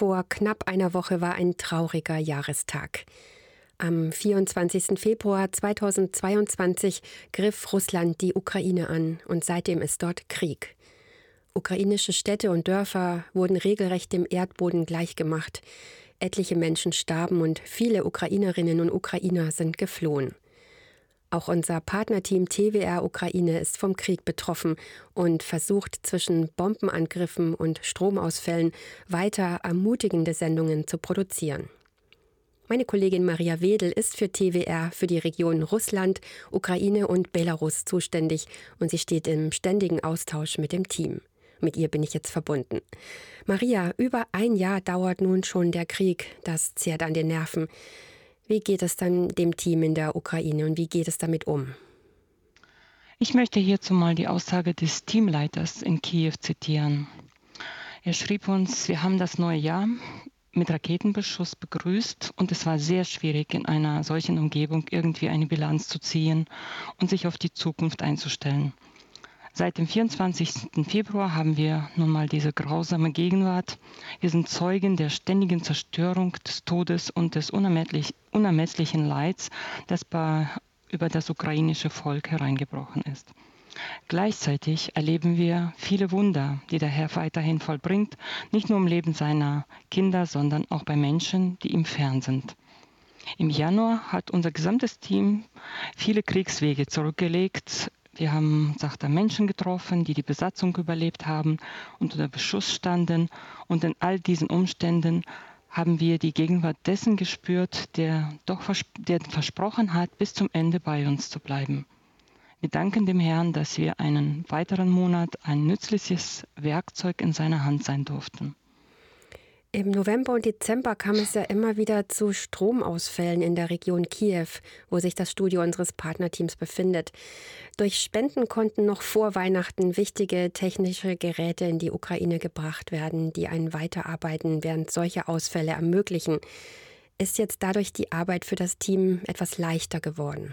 Vor knapp einer Woche war ein trauriger Jahrestag. Am 24. Februar 2022 griff Russland die Ukraine an und seitdem ist dort Krieg. Ukrainische Städte und Dörfer wurden regelrecht dem Erdboden gleichgemacht. Etliche Menschen starben und viele Ukrainerinnen und Ukrainer sind geflohen. Auch unser Partnerteam TWR Ukraine ist vom Krieg betroffen und versucht zwischen Bombenangriffen und Stromausfällen weiter ermutigende Sendungen zu produzieren. Meine Kollegin Maria Wedel ist für TWR für die Region Russland, Ukraine und Belarus zuständig und sie steht im ständigen Austausch mit dem Team. Mit ihr bin ich jetzt verbunden. Maria, über ein Jahr dauert nun schon der Krieg. Das zehrt an den Nerven. Wie geht es dann dem Team in der Ukraine und wie geht es damit um? Ich möchte hierzu mal die Aussage des Teamleiters in Kiew zitieren. Er schrieb uns, wir haben das neue Jahr mit Raketenbeschuss begrüßt und es war sehr schwierig, in einer solchen Umgebung irgendwie eine Bilanz zu ziehen und sich auf die Zukunft einzustellen. Seit dem 24. Februar haben wir nun mal diese grausame Gegenwart. Wir sind Zeugen der ständigen Zerstörung, des Todes und des unermesslich, unermesslichen Leids, das bei, über das ukrainische Volk hereingebrochen ist. Gleichzeitig erleben wir viele Wunder, die der Herr weiterhin vollbringt, nicht nur im Leben seiner Kinder, sondern auch bei Menschen, die ihm fern sind. Im Januar hat unser gesamtes Team viele Kriegswege zurückgelegt, wir haben, sagt er, Menschen getroffen, die die Besatzung überlebt haben und unter Beschuss standen. Und in all diesen Umständen haben wir die Gegenwart dessen gespürt, der doch vers der versprochen hat, bis zum Ende bei uns zu bleiben. Wir danken dem Herrn, dass wir einen weiteren Monat ein nützliches Werkzeug in seiner Hand sein durften. Im November und Dezember kam es ja immer wieder zu Stromausfällen in der Region Kiew, wo sich das Studio unseres Partnerteams befindet. Durch Spenden konnten noch vor Weihnachten wichtige technische Geräte in die Ukraine gebracht werden, die ein Weiterarbeiten während solcher Ausfälle ermöglichen. Ist jetzt dadurch die Arbeit für das Team etwas leichter geworden?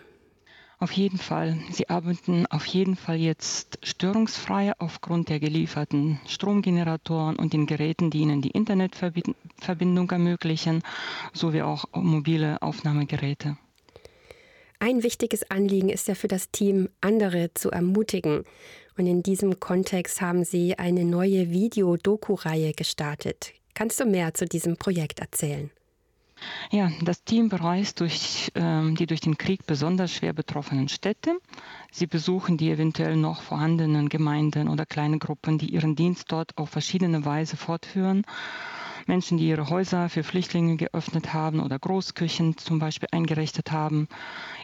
Auf jeden Fall. Sie arbeiten auf jeden Fall jetzt störungsfrei aufgrund der gelieferten Stromgeneratoren und den Geräten, die ihnen die Internetverbindung ermöglichen, sowie auch mobile Aufnahmegeräte. Ein wichtiges Anliegen ist ja für das Team, andere zu ermutigen. Und in diesem Kontext haben Sie eine neue Video-Doku-Reihe gestartet. Kannst du mehr zu diesem Projekt erzählen? Ja, das Team bereist durch ähm, die durch den Krieg besonders schwer betroffenen Städte. Sie besuchen die eventuell noch vorhandenen Gemeinden oder kleine Gruppen, die ihren Dienst dort auf verschiedene Weise fortführen. Menschen, die ihre Häuser für Flüchtlinge geöffnet haben oder Großküchen zum Beispiel eingerichtet haben,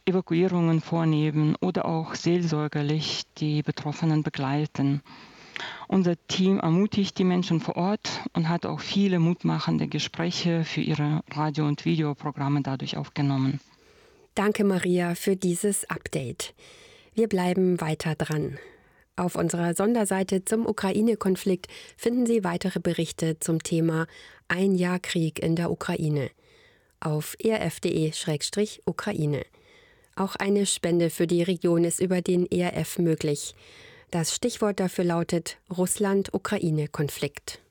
Evakuierungen vornehmen oder auch seelsorgerlich die Betroffenen begleiten. Unser Team ermutigt die Menschen vor Ort und hat auch viele mutmachende Gespräche für ihre Radio- und Videoprogramme dadurch aufgenommen. Danke, Maria, für dieses Update. Wir bleiben weiter dran. Auf unserer Sonderseite zum Ukraine-Konflikt finden Sie weitere Berichte zum Thema Ein Jahr Krieg in der Ukraine auf erf.de-ukraine. Auch eine Spende für die Region ist über den ERF möglich. Das Stichwort dafür lautet Russland-Ukraine-Konflikt.